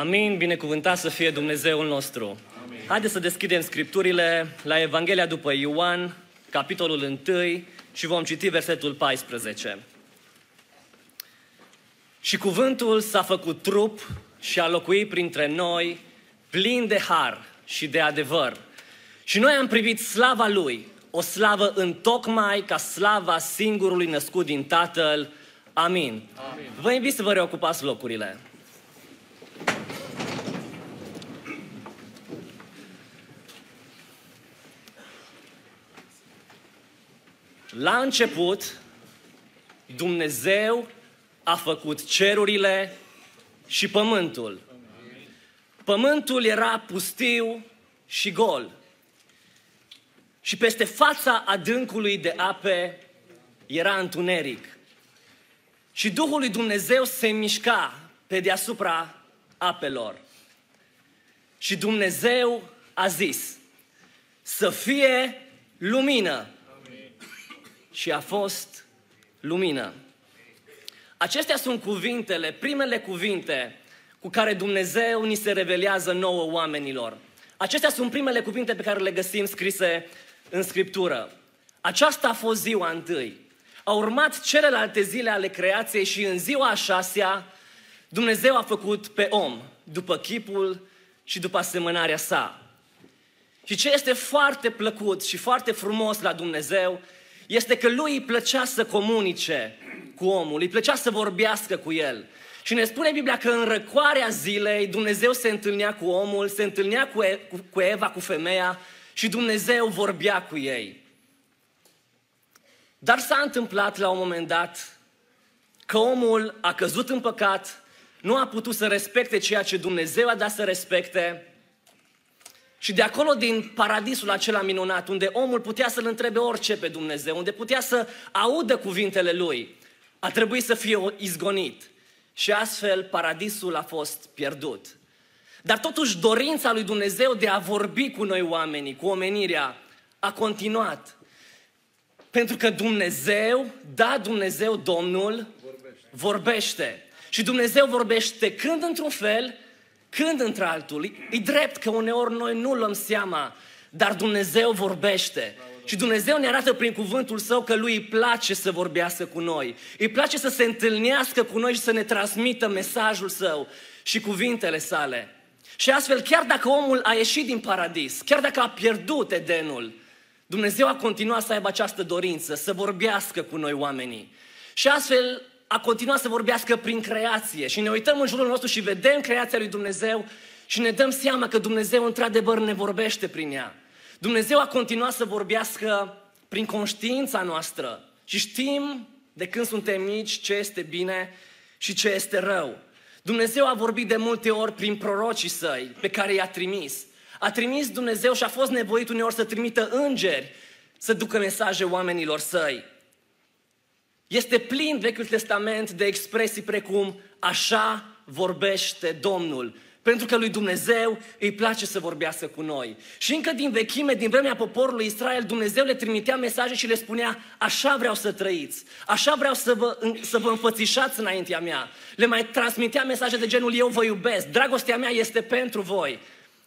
Amin, binecuvântat să fie Dumnezeul nostru. Amin. Haideți să deschidem scripturile la Evanghelia după Ioan, capitolul 1 și vom citi versetul 14. Și cuvântul s-a făcut trup și a locuit printre noi, plin de har și de adevăr. Și noi am privit slava Lui, o slavă întocmai ca slava singurului născut din Tatăl. Amin. Amin. Vă invit să vă reocupați locurile. La început, Dumnezeu a făcut cerurile și pământul. Pământul era pustiu și gol. Și peste fața adâncului de ape era întuneric. Și Duhul lui Dumnezeu se mișca pe deasupra apelor. Și Dumnezeu a zis, să fie lumină. Și a fost lumină. Acestea sunt cuvintele, primele cuvinte cu care Dumnezeu ni se revelează nouă oamenilor. Acestea sunt primele cuvinte pe care le găsim scrise în Scriptură. Aceasta a fost ziua întâi. Au urmat celelalte zile ale creației și în ziua a șasea Dumnezeu a făcut pe om, după chipul și după asemănarea sa. Și ce este foarte plăcut și foarte frumos la Dumnezeu este că lui îi plăcea să comunice cu omul, îi plăcea să vorbească cu el. Și ne spune Biblia că în răcoarea zilei Dumnezeu se întâlnea cu omul, se întâlnea cu, e- cu Eva, cu femeia și Dumnezeu vorbea cu ei. Dar s-a întâmplat la un moment dat că omul a căzut în păcat, nu a putut să respecte ceea ce Dumnezeu a dat să respecte și de acolo din paradisul acela minunat, unde omul putea să-L întrebe orice pe Dumnezeu, unde putea să audă cuvintele Lui, a trebuit să fie izgonit. Și astfel paradisul a fost pierdut. Dar totuși dorința lui Dumnezeu de a vorbi cu noi oamenii, cu omenirea, a continuat. Pentru că Dumnezeu, da, Dumnezeu, Domnul, vorbește. vorbește. Și Dumnezeu vorbește când într-un fel, când într-altul. E drept că uneori noi nu luăm seama, dar Dumnezeu vorbește. Și Dumnezeu ne arată prin cuvântul Său că Lui îi place să vorbească cu noi. Îi place să se întâlnească cu noi și să ne transmită mesajul Său și cuvintele sale. Și astfel, chiar dacă omul a ieșit din paradis, chiar dacă a pierdut Edenul, Dumnezeu a continuat să aibă această dorință, să vorbească cu noi oamenii. Și astfel a continuat să vorbească prin creație. Și ne uităm în jurul nostru și vedem creația lui Dumnezeu și ne dăm seama că Dumnezeu într-adevăr ne vorbește prin ea. Dumnezeu a continuat să vorbească prin conștiința noastră și știm de când suntem mici ce este bine și ce este rău. Dumnezeu a vorbit de multe ori prin prorocii săi pe care i-a trimis. A trimis Dumnezeu și a fost nevoit uneori să trimită îngeri să ducă mesaje oamenilor săi. Este plin Vechiul Testament de expresii precum așa vorbește Domnul. Pentru că lui Dumnezeu îi place să vorbească cu noi. Și încă din vechime, din vremea poporului Israel, Dumnezeu le trimitea mesaje și le spunea, așa vreau să trăiți, așa vreau să vă, să vă înfățișați înaintea mea. Le mai transmitea mesaje de genul, eu vă iubesc, dragostea mea este pentru voi.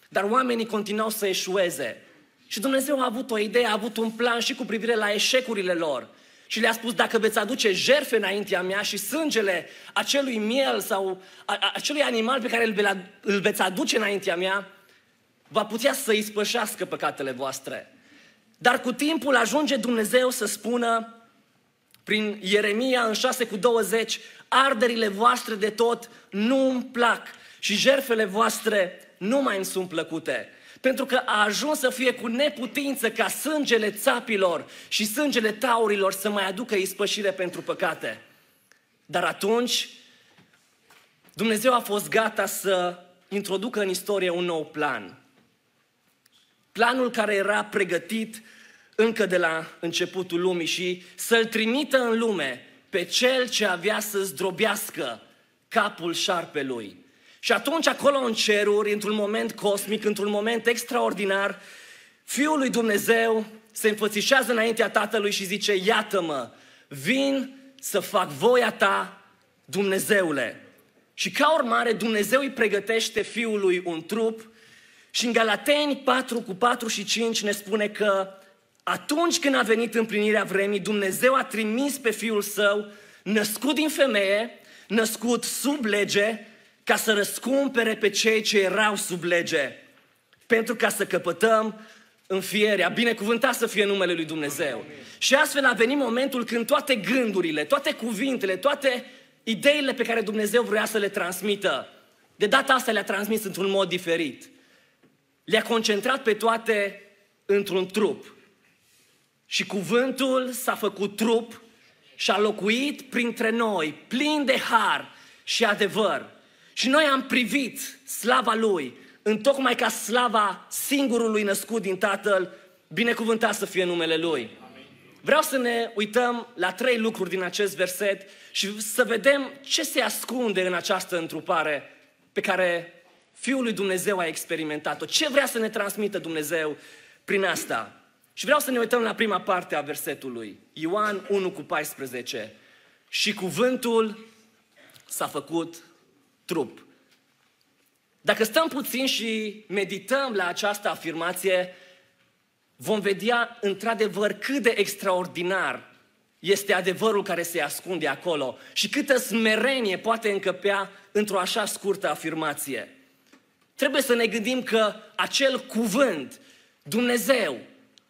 Dar oamenii continuau să eșueze. Și Dumnezeu a avut o idee, a avut un plan și cu privire la eșecurile lor. Și le-a spus, dacă veți aduce jerfe înaintea mea și sângele acelui miel sau a, a, acelui animal pe care îl, îl veți aduce înaintea mea, va putea să ispășească păcatele voastre. Dar cu timpul ajunge Dumnezeu să spună prin Ieremia în 6 cu 20, arderile voastre de tot nu îmi plac și jerfele voastre nu mai îmi sunt plăcute pentru că a ajuns să fie cu neputință ca sângele țapilor și sângele taurilor să mai aducă ispășire pentru păcate. Dar atunci, Dumnezeu a fost gata să introducă în istorie un nou plan. Planul care era pregătit încă de la începutul lumii și să-l trimită în lume pe cel ce avea să zdrobească capul șarpelui. Și atunci acolo în ceruri, într-un moment cosmic, într-un moment extraordinar, Fiul lui Dumnezeu se înfățișează înaintea Tatălui și zice, iată-mă, vin să fac voia ta, Dumnezeule. Și ca urmare, Dumnezeu îi pregătește fiului un trup și în Galateni 4 cu 4 și 5 ne spune că atunci când a venit împlinirea vremii, Dumnezeu a trimis pe fiul său, născut din femeie, născut sub lege, ca să răscumpere pe cei ce erau sub lege, pentru ca să căpătăm înfierea, binecuvântat să fie numele lui Dumnezeu. Și astfel a venit momentul când toate gândurile, toate cuvintele, toate ideile pe care Dumnezeu vrea să le transmită, de data asta le-a transmis într-un mod diferit. Le-a concentrat pe toate într-un trup. Și cuvântul s-a făcut trup și a locuit printre noi, plin de har și adevăr. Și noi am privit slava Lui, întocmai ca slava singurului născut din Tatăl, binecuvântat să fie numele Lui. Vreau să ne uităm la trei lucruri din acest verset și să vedem ce se ascunde în această întrupare pe care Fiul lui Dumnezeu a experimentat-o. Ce vrea să ne transmită Dumnezeu prin asta? Și vreau să ne uităm la prima parte a versetului. Ioan 1 cu 14. Și cuvântul s-a făcut trup. Dacă stăm puțin și medităm la această afirmație, vom vedea într-adevăr cât de extraordinar este adevărul care se ascunde acolo și câtă smerenie poate încăpea într-o așa scurtă afirmație. Trebuie să ne gândim că acel cuvânt, Dumnezeu,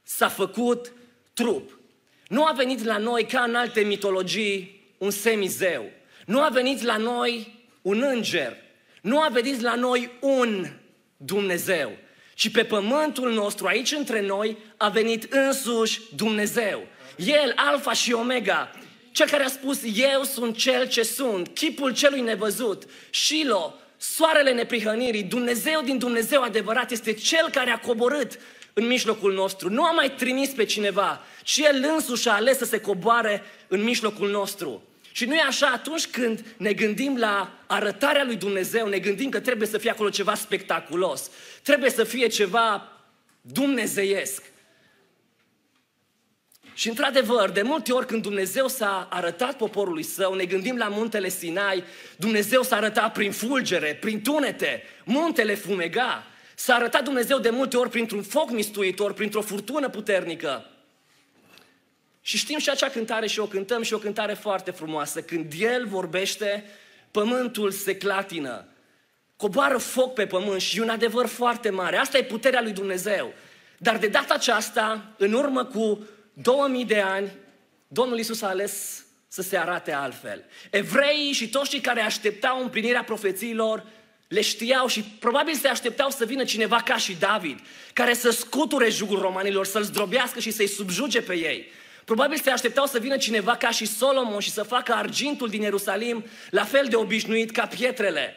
s-a făcut trup. Nu a venit la noi ca în alte mitologii un semizeu. Nu a venit la noi un înger. Nu a venit la noi un Dumnezeu. Ci pe pământul nostru, aici între noi, a venit însuși Dumnezeu. El, Alfa și Omega, cel care a spus, eu sunt cel ce sunt, chipul celui nevăzut, Shilo, soarele neprihănirii, Dumnezeu din Dumnezeu adevărat este cel care a coborât în mijlocul nostru. Nu a mai trimis pe cineva, ci El însuși a ales să se coboare în mijlocul nostru. Și nu e așa atunci când ne gândim la arătarea lui Dumnezeu, ne gândim că trebuie să fie acolo ceva spectaculos, trebuie să fie ceva dumnezeiesc. Și într-adevăr, de multe ori când Dumnezeu s-a arătat poporului său, ne gândim la muntele Sinai, Dumnezeu s-a arătat prin fulgere, prin tunete, muntele fumega. S-a arătat Dumnezeu de multe ori printr-un foc mistuitor, printr-o furtună puternică. Și știm și acea cântare și o cântăm și o cântare foarte frumoasă. Când El vorbește, pământul se clatină. Coboară foc pe pământ și e un adevăr foarte mare. Asta e puterea lui Dumnezeu. Dar de data aceasta, în urmă cu 2000 de ani, Domnul Isus a ales să se arate altfel. Evreii și toți cei care așteptau împlinirea profețiilor le știau și probabil se așteptau să vină cineva ca și David, care să scuture jugul romanilor, să-l zdrobească și să-i subjuge pe ei. Probabil se așteptau să vină cineva ca și Solomon și să facă argintul din Ierusalim la fel de obișnuit ca pietrele.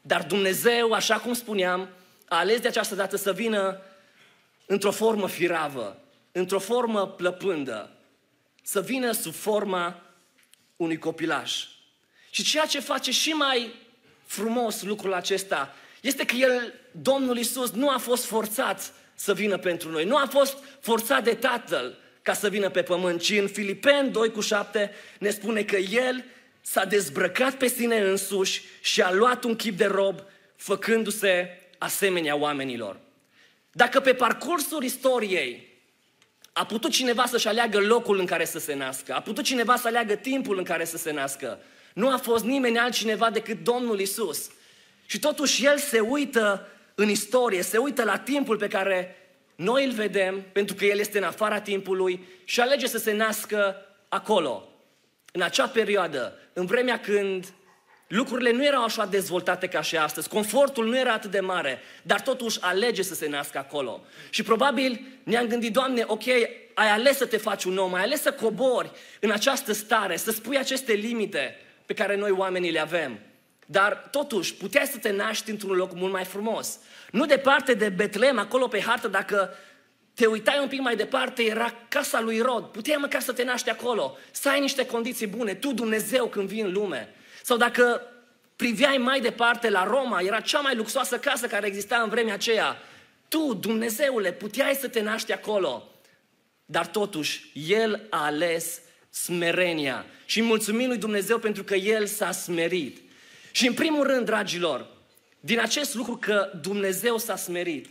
Dar Dumnezeu, așa cum spuneam, a ales de această dată să vină într-o formă firavă, într-o formă plăpândă, să vină sub forma unui copilaș. Și ceea ce face și mai frumos lucrul acesta este că El, Domnul Isus, nu a fost forțat să vină pentru noi. Nu a fost forțat de Tatăl ca să vină pe pământ, ci în Filipeni 2 cu 7 ne spune că El s-a dezbrăcat pe sine însuși și a luat un chip de rob, făcându-se asemenea oamenilor. Dacă pe parcursul istoriei a putut cineva să-și aleagă locul în care să se nască, a putut cineva să aleagă timpul în care să se nască, nu a fost nimeni altcineva decât Domnul Isus. Și totuși El se uită în istorie, se uită la timpul pe care noi îl vedem, pentru că El este în afara timpului și alege să se nască acolo, în acea perioadă, în vremea când lucrurile nu erau așa dezvoltate ca și astăzi, confortul nu era atât de mare, dar totuși alege să se nască acolo. Și probabil ne-am gândit, Doamne, ok, ai ales să te faci un om, ai ales să cobori în această stare, să spui aceste limite pe care noi oamenii le avem. Dar totuși, puteai să te naști într-un loc mult mai frumos. Nu departe de Betlehem, acolo pe hartă, dacă te uitai un pic mai departe, era casa lui Rod. Puteai măcar să te naști acolo, să ai niște condiții bune, tu Dumnezeu când vii în lume. Sau dacă priveai mai departe la Roma, era cea mai luxoasă casă care exista în vremea aceea. Tu, Dumnezeule, puteai să te naști acolo. Dar totuși, El a ales smerenia. Și mulțumim lui Dumnezeu pentru că El s-a smerit. Și în primul rând, dragilor, din acest lucru că Dumnezeu s-a smerit,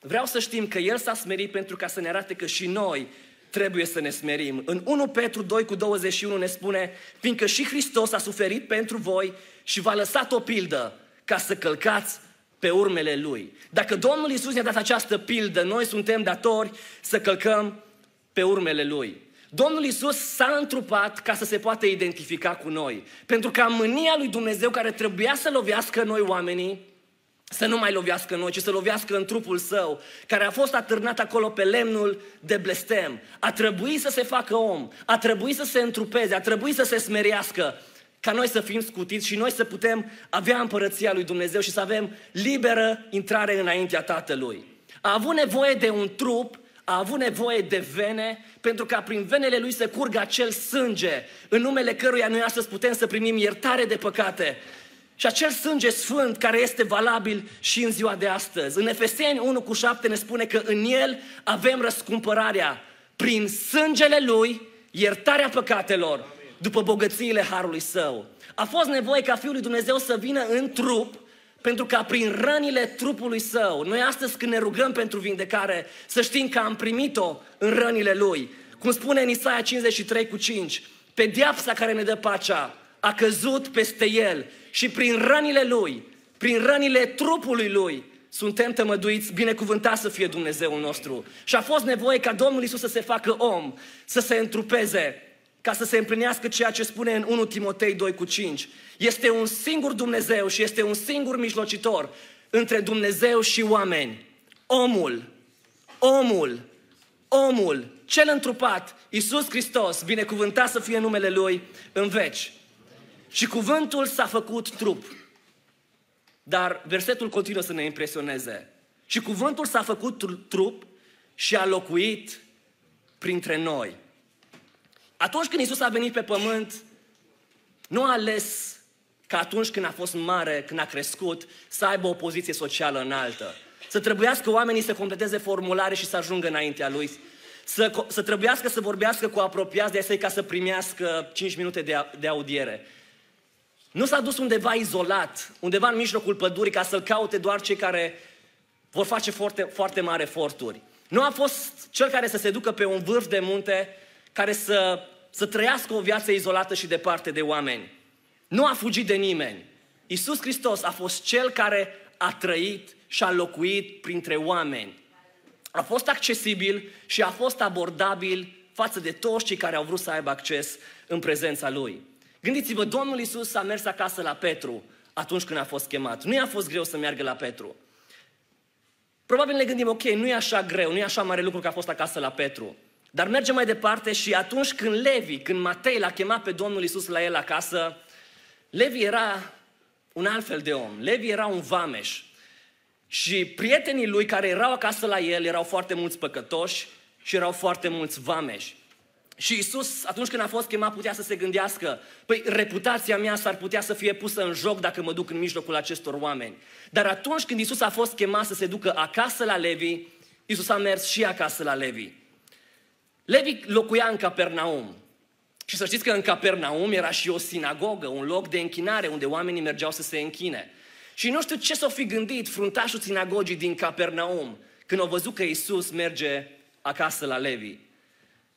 vreau să știm că El s-a smerit pentru ca să ne arate că și noi trebuie să ne smerim. În 1 Petru 2 cu 21 ne spune, fiindcă și Hristos a suferit pentru voi și v-a lăsat o pildă ca să călcați pe urmele Lui. Dacă Domnul Isus ne-a dat această pildă, noi suntem datori să călcăm pe urmele Lui. Domnul Isus s-a întrupat ca să se poată identifica cu noi. Pentru ca mânia lui Dumnezeu care trebuia să lovească noi oamenii, să nu mai lovească noi, ci să lovească în trupul său, care a fost atârnat acolo pe lemnul de blestem. A trebuit să se facă om, a trebuit să se întrupeze, a trebuit să se smerească, ca noi să fim scutiți și noi să putem avea împărăția lui Dumnezeu și să avem liberă intrare înaintea Tatălui. A avut nevoie de un trup, a avut nevoie de vene, pentru ca prin venele lui să curgă acel sânge, în numele căruia noi astăzi putem să primim iertare de păcate, și acel sânge sfânt care este valabil și în ziua de astăzi. În Efeseni 1 cu 7 ne spune că în el avem răscumpărarea prin sângele lui, iertarea păcatelor, după bogățiile harului său. A fost nevoie ca Fiul lui Dumnezeu să vină în trup, pentru ca prin rănile trupului său, noi astăzi când ne rugăm pentru vindecare, să știm că am primit-o în rănile lui. Cum spune în Isaia 53 cu 5, pedeapsa care ne dă pacea a căzut peste el și prin rănile Lui, prin rănile trupului Lui, suntem tămăduiți, binecuvântat să fie Dumnezeul nostru. Și a fost nevoie ca Domnul Isus să se facă om, să se întrupeze, ca să se împlinească ceea ce spune în 1 Timotei 2 cu 5. Este un singur Dumnezeu și este un singur mijlocitor între Dumnezeu și oameni. Omul, omul, omul, cel întrupat, Isus Hristos, binecuvântat să fie numele Lui în veci. Și cuvântul s-a făcut trup. Dar versetul continuă să ne impresioneze. Și cuvântul s-a făcut trup și a locuit printre noi. Atunci când Isus a venit pe pământ, nu a ales ca atunci când a fost mare, când a crescut, să aibă o poziție socială înaltă. Să trebuiască oamenii să completeze formulare și să ajungă înaintea lui. Să, să trebuiască să vorbească cu apropiați de ei ca să primească 5 minute de, de audiere. Nu s-a dus undeva izolat, undeva în mijlocul pădurii ca să-l caute doar cei care vor face foarte, foarte mari eforturi. Nu a fost cel care să se ducă pe un vârf de munte, care să, să trăiască o viață izolată și departe de oameni. Nu a fugit de nimeni. Isus Hristos a fost cel care a trăit și a locuit printre oameni. A fost accesibil și a fost abordabil față de toți cei care au vrut să aibă acces în prezența Lui. Gândiți-vă, Domnul Isus a mers acasă la Petru atunci când a fost chemat. Nu i-a fost greu să meargă la Petru. Probabil ne gândim, ok, nu e așa greu, nu e așa mare lucru că a fost acasă la Petru. Dar merge mai departe și atunci când Levi, când Matei l-a chemat pe Domnul Isus la el acasă, Levi era un alt fel de om. Levi era un vameș. Și prietenii lui care erau acasă la el erau foarte mulți păcătoși și erau foarte mulți vameși. Și Isus, atunci când a fost chemat, putea să se gândească, păi reputația mea s-ar putea să fie pusă în joc dacă mă duc în mijlocul acestor oameni. Dar atunci când Isus a fost chemat să se ducă acasă la Levi, Isus a mers și acasă la Levi. Levi locuia în Capernaum. Și să știți că în Capernaum era și o sinagogă, un loc de închinare unde oamenii mergeau să se închine. Și nu știu ce s-o fi gândit fruntașul sinagogii din Capernaum când au văzut că Isus merge acasă la Levi.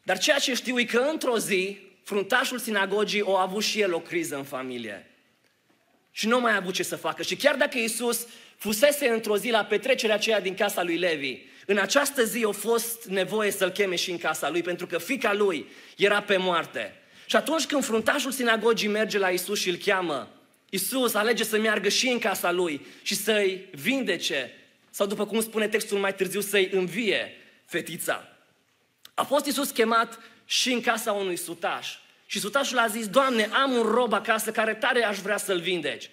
Dar ceea ce știu e că într-o zi, fruntașul sinagogii a avut și el o criză în familie. Și nu mai a avut ce să facă. Și chiar dacă Iisus fusese într-o zi la petrecerea aceea din casa lui Levi, în această zi a fost nevoie să-l cheme și în casa lui, pentru că fica lui era pe moarte. Și atunci când fruntașul sinagogii merge la Isus și îl cheamă, Isus alege să meargă și în casa lui și să-i vindece, sau după cum spune textul mai târziu, să-i învie fetița. A fost Iisus chemat și în casa unui sutaș. Și sutașul a zis, Doamne, am un rob acasă care tare aș vrea să-l vindeci.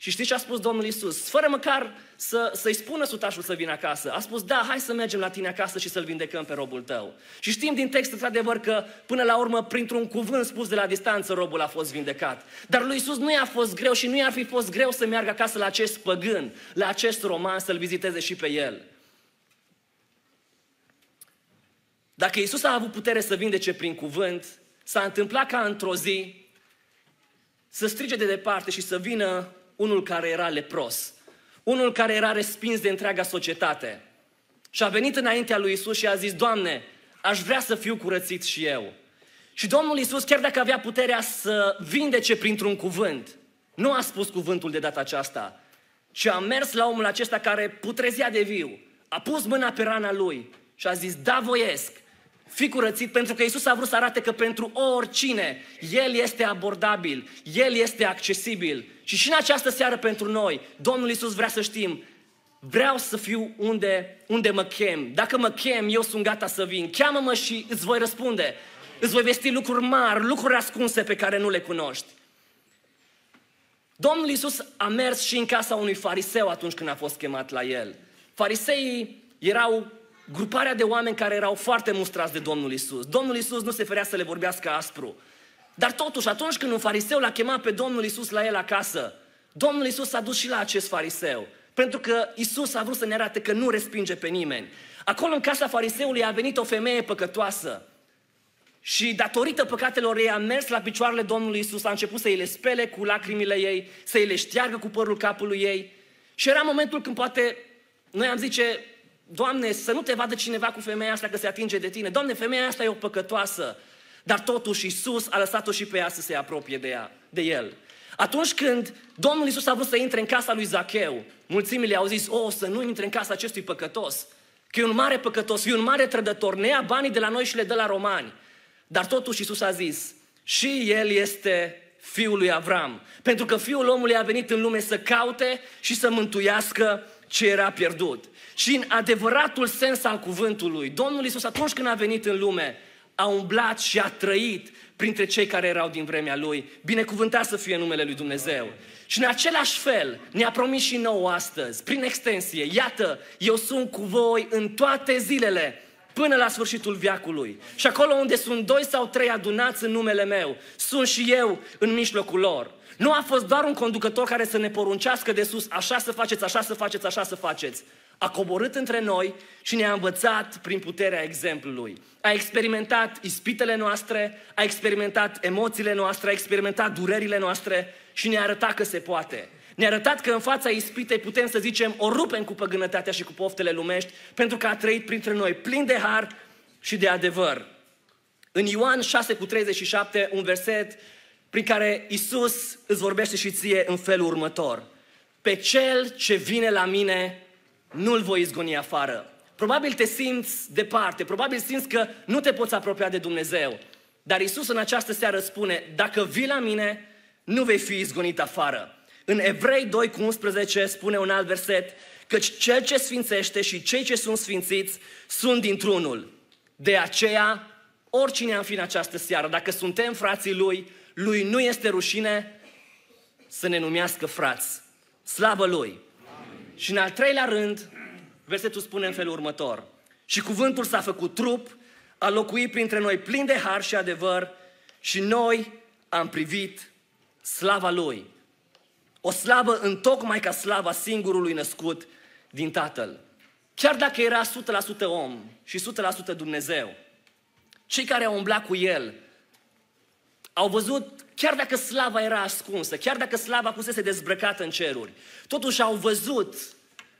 Și știți ce a spus Domnul Isus? Fără măcar să, să-i spună sutașul să vină acasă. A spus, da, hai să mergem la tine acasă și să-l vindecăm pe robul tău. Și știm din text, într-adevăr, că până la urmă, printr-un cuvânt spus de la distanță, robul a fost vindecat. Dar lui Isus nu i-a fost greu și nu i-ar fi fost greu să meargă acasă la acest păgân, la acest roman, să-l viziteze și pe el. Dacă Isus a avut putere să vindece prin cuvânt, s-a întâmplat ca într-o zi să strige de departe și să vină unul care era lepros, unul care era respins de întreaga societate. Și a venit înaintea lui Isus și a zis, Doamne, aș vrea să fiu curățit și eu. Și Domnul Isus, chiar dacă avea puterea să vindece printr-un cuvânt, nu a spus cuvântul de data aceasta, ci a mers la omul acesta care putrezea de viu, a pus mâna pe rana lui și a zis, da, voiesc, fi curățit, pentru că Isus a vrut să arate că pentru oricine El este abordabil, El este accesibil. Și și în această seară pentru noi, Domnul Isus vrea să știm, vreau să fiu unde, unde mă chem. Dacă mă chem, eu sunt gata să vin. Cheamă-mă și îți voi răspunde. Îți voi vesti lucruri mari, lucruri ascunse pe care nu le cunoști. Domnul Isus a mers și în casa unui fariseu atunci când a fost chemat la el. Fariseii erau gruparea de oameni care erau foarte mustrați de Domnul Isus. Domnul Isus nu se ferea să le vorbească aspru. Dar totuși, atunci când un fariseu l-a chemat pe Domnul Isus la el acasă, Domnul Isus s-a dus și la acest fariseu. Pentru că Isus a vrut să ne arate că nu respinge pe nimeni. Acolo în casa fariseului a venit o femeie păcătoasă. Și datorită păcatelor ei a mers la picioarele Domnului Isus, a început să îi le spele cu lacrimile ei, să îi le șteargă cu părul capului ei. Și era momentul când poate noi am zice, Doamne, să nu te vadă cineva cu femeia asta că se atinge de tine. Doamne, femeia asta e o păcătoasă. Dar totuși Isus a lăsat-o și pe ea să se apropie de, ea, de el. Atunci când Domnul Isus a vrut să intre în casa lui Zacheu, mulțimile au zis, o, să nu intre în casa acestui păcătos, că e un mare păcătos, e un mare trădător, ne ia banii de la noi și le dă la romani. Dar totuși Isus a zis, și el este fiul lui Avram. Pentru că fiul omului a venit în lume să caute și să mântuiască ce era pierdut. Și în adevăratul sens al cuvântului, Domnul Isus atunci când a venit în lume, a umblat și a trăit printre cei care erau din vremea Lui. Binecuvântat să fie numele Lui Dumnezeu. Și în același fel ne-a promis și nouă astăzi, prin extensie, iată, eu sunt cu voi în toate zilele, până la sfârșitul viacului. Și acolo unde sunt doi sau trei adunați în numele meu, sunt și eu în mijlocul lor. Nu a fost doar un conducător care să ne poruncească de sus, așa să faceți, așa să faceți, așa să faceți. A coborât între noi și ne-a învățat prin puterea exemplului. A experimentat ispitele noastre, a experimentat emoțiile noastre, a experimentat durerile noastre și ne-a arătat că se poate. Ne-a arătat că în fața ispitei putem să zicem o rupem cu păgânătatea și cu poftele lumești pentru că a trăit printre noi plin de har și de adevăr. În Ioan 6 cu 37, un verset prin care Isus îți vorbește și ție în felul următor. Pe cel ce vine la mine, nu-l voi izgoni afară. Probabil te simți departe, probabil simți că nu te poți apropia de Dumnezeu. Dar Isus în această seară spune, dacă vii la mine, nu vei fi izgonit afară. În Evrei 2 cu 11 spune un alt verset, căci cel ce sfințește și cei ce sunt sfințiți sunt dintr-unul. De aceea, oricine am fi în această seară, dacă suntem frații lui, lui nu este rușine să ne numească frați. Slavă lui! Amin. Și în al treilea rând, versetul spune în felul următor. Și cuvântul s-a făcut trup, a locuit printre noi plin de har și adevăr și noi am privit slava lui. O slavă întocmai ca slava singurului născut din Tatăl. Chiar dacă era 100% om și 100% Dumnezeu, cei care au umblat cu El au văzut, chiar dacă slava era ascunsă, chiar dacă slava fusese dezbrăcată în ceruri, totuși au văzut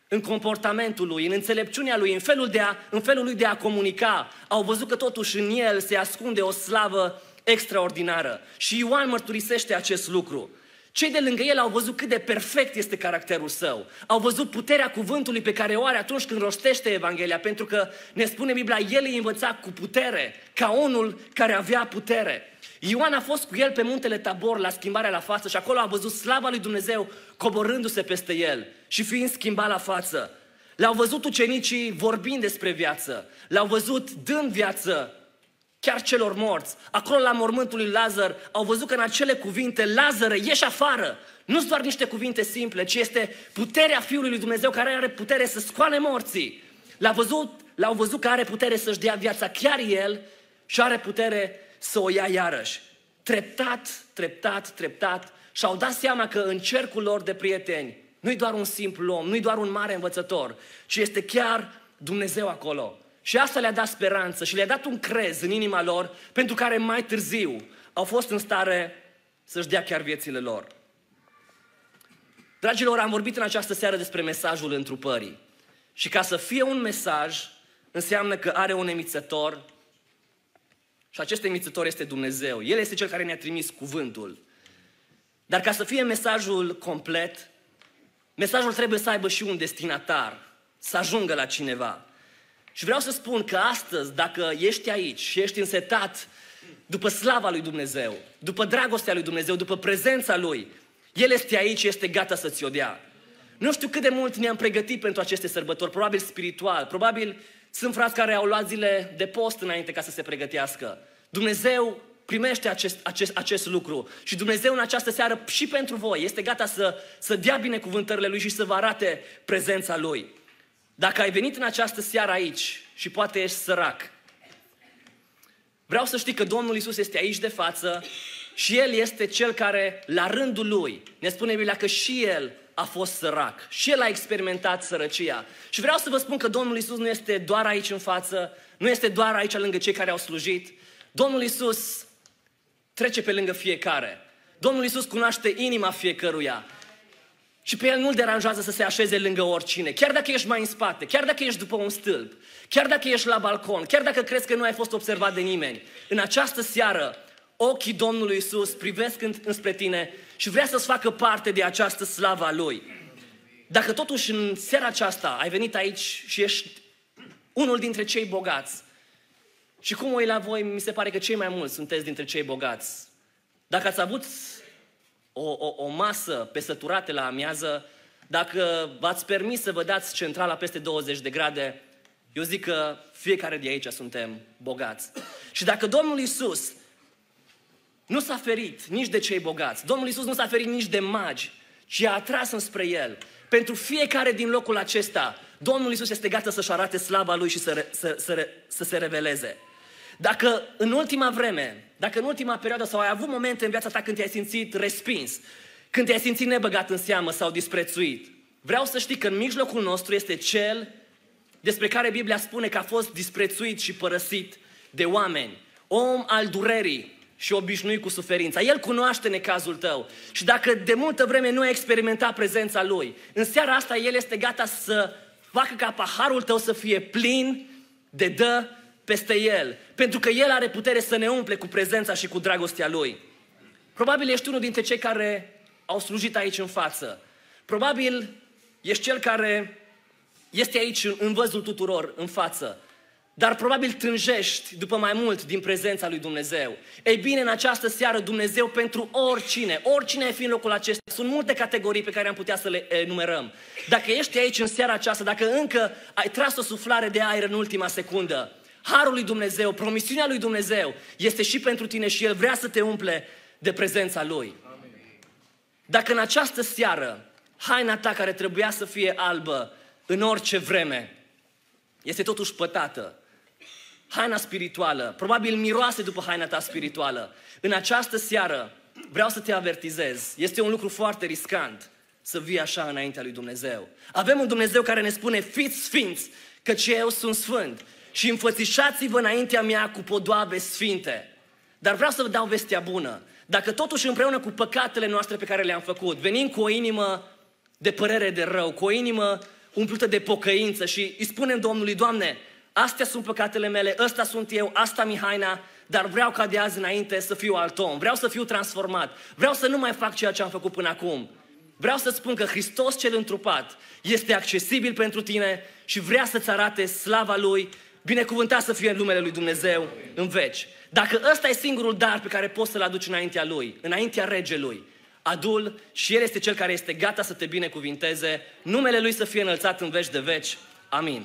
în comportamentul lui, în înțelepciunea lui, în felul, de a, în felul lui de a comunica, au văzut că totuși în el se ascunde o slavă extraordinară. Și Ioan mărturisește acest lucru. Cei de lângă el au văzut cât de perfect este caracterul său. Au văzut puterea cuvântului pe care o are atunci când rostește Evanghelia, pentru că ne spune Biblia, el îi învăța cu putere, ca unul care avea putere. Ioan a fost cu el pe muntele Tabor la schimbarea la față și acolo a văzut slava lui Dumnezeu coborându-se peste el și fiind schimbat la față. L-au văzut ucenicii vorbind despre viață. L-au văzut dând viață chiar celor morți. Acolo la mormântul lui Lazar au văzut că în acele cuvinte, Lazar, ieși afară. Nu sunt doar niște cuvinte simple, ci este puterea Fiului lui Dumnezeu care are putere să scoale morții. L-au văzut, l-au văzut că are putere să-și dea viața chiar el și are putere să o ia iarăși. Treptat, treptat, treptat și-au dat seama că în cercul lor de prieteni nu-i doar un simplu om, nu-i doar un mare învățător, ci este chiar Dumnezeu acolo. Și asta le-a dat speranță și le-a dat un crez în inima lor, pentru care mai târziu au fost în stare să-și dea chiar viețile lor. Dragilor, am vorbit în această seară despre mesajul întrupării. Și ca să fie un mesaj, înseamnă că are un emițător și acest emițător este Dumnezeu. El este cel care ne-a trimis cuvântul. Dar ca să fie mesajul complet, mesajul trebuie să aibă și un destinatar, să ajungă la cineva. Și vreau să spun că astăzi, dacă ești aici și ești însetat după slava lui Dumnezeu, după dragostea lui Dumnezeu, după prezența lui, El este aici, este gata să-ți o dea. Nu știu cât de mult ne-am pregătit pentru aceste sărbători, probabil spiritual, probabil sunt frați care au luat zile de post înainte ca să se pregătească. Dumnezeu primește acest, acest, acest lucru și Dumnezeu în această seară și pentru voi este gata să, să dea binecuvântările Lui și să vă arate prezența Lui. Dacă ai venit în această seară aici și poate ești sărac, vreau să știi că Domnul Isus este aici de față și El este Cel care, la rândul Lui, ne spune Biblia că și El a fost sărac și El a experimentat sărăcia. Și vreau să vă spun că Domnul Isus nu este doar aici în față, nu este doar aici lângă cei care au slujit. Domnul Isus trece pe lângă fiecare. Domnul Isus cunoaște inima fiecăruia. Și pe el nu-l deranjează să se așeze lângă oricine. Chiar dacă ești mai în spate, chiar dacă ești după un stâlp, chiar dacă ești la balcon, chiar dacă crezi că nu ai fost observat de nimeni. În această seară, ochii Domnului Isus privesc înspre tine și vrea să-ți facă parte de această slavă a Lui. Dacă totuși în seara aceasta ai venit aici și ești unul dintre cei bogați, și cum o la voi, mi se pare că cei mai mulți sunteți dintre cei bogați. Dacă ați avut o, o, o masă pe săturate la amiază, dacă v-ați permis să vă dați centrala peste 20 de grade, eu zic că fiecare de aici suntem bogați. Și dacă Domnul Isus nu s-a ferit nici de cei bogați, Domnul Isus nu s-a ferit nici de magi, ci a atras înspre El. Pentru fiecare din locul acesta, Domnul Isus este gata să-și arate slava Lui și să, să, să, să se reveleze. Dacă în ultima vreme, dacă în ultima perioadă sau ai avut momente în viața ta când te-ai simțit respins, când te-ai simțit nebăgat în seamă sau disprețuit, vreau să știi că în mijlocul nostru este Cel despre care Biblia spune că a fost disprețuit și părăsit de oameni. Om al durerii și obișnuit cu suferința. El cunoaște necazul tău. Și dacă de multă vreme nu ai experimentat prezența Lui, în seara asta El este gata să facă ca paharul tău să fie plin de dă peste El, pentru că El are putere să ne umple cu prezența și cu dragostea Lui. Probabil ești unul dintre cei care au slujit aici în față. Probabil ești cel care este aici în văzul tuturor, în față. Dar probabil tânjești după mai mult din prezența lui Dumnezeu. Ei bine, în această seară Dumnezeu pentru oricine, oricine ai fi în locul acesta, sunt multe categorii pe care am putea să le enumerăm. Dacă ești aici în seara aceasta, dacă încă ai tras o suflare de aer în ultima secundă, Harul lui Dumnezeu, promisiunea lui Dumnezeu este și pentru tine și El vrea să te umple de prezența Lui. Dacă în această seară haina ta care trebuia să fie albă în orice vreme este totuși pătată, haina spirituală, probabil miroase după haina ta spirituală, în această seară vreau să te avertizez, este un lucru foarte riscant să vii așa înaintea lui Dumnezeu. Avem un Dumnezeu care ne spune, fiți sfinți, căci eu sunt sfânt și înfățișați-vă înaintea mea cu podoabe sfinte. Dar vreau să vă dau vestea bună. Dacă totuși împreună cu păcatele noastre pe care le-am făcut, venim cu o inimă de părere de rău, cu o inimă umplută de pocăință și îi spunem Domnului, Doamne, astea sunt păcatele mele, ăsta sunt eu, asta mi haina, dar vreau ca de azi înainte să fiu alt om, vreau să fiu transformat, vreau să nu mai fac ceea ce am făcut până acum. Vreau să spun că Hristos cel întrupat este accesibil pentru tine și vrea să-ți arate slava Lui Binecuvântat să fie numele lui Dumnezeu în veci. Dacă ăsta e singurul dar pe care poți să-l aduci înaintea lui, înaintea regelui, adul și el este cel care este gata să te binecuvinteze, numele lui să fie înălțat în veci de veci. Amin.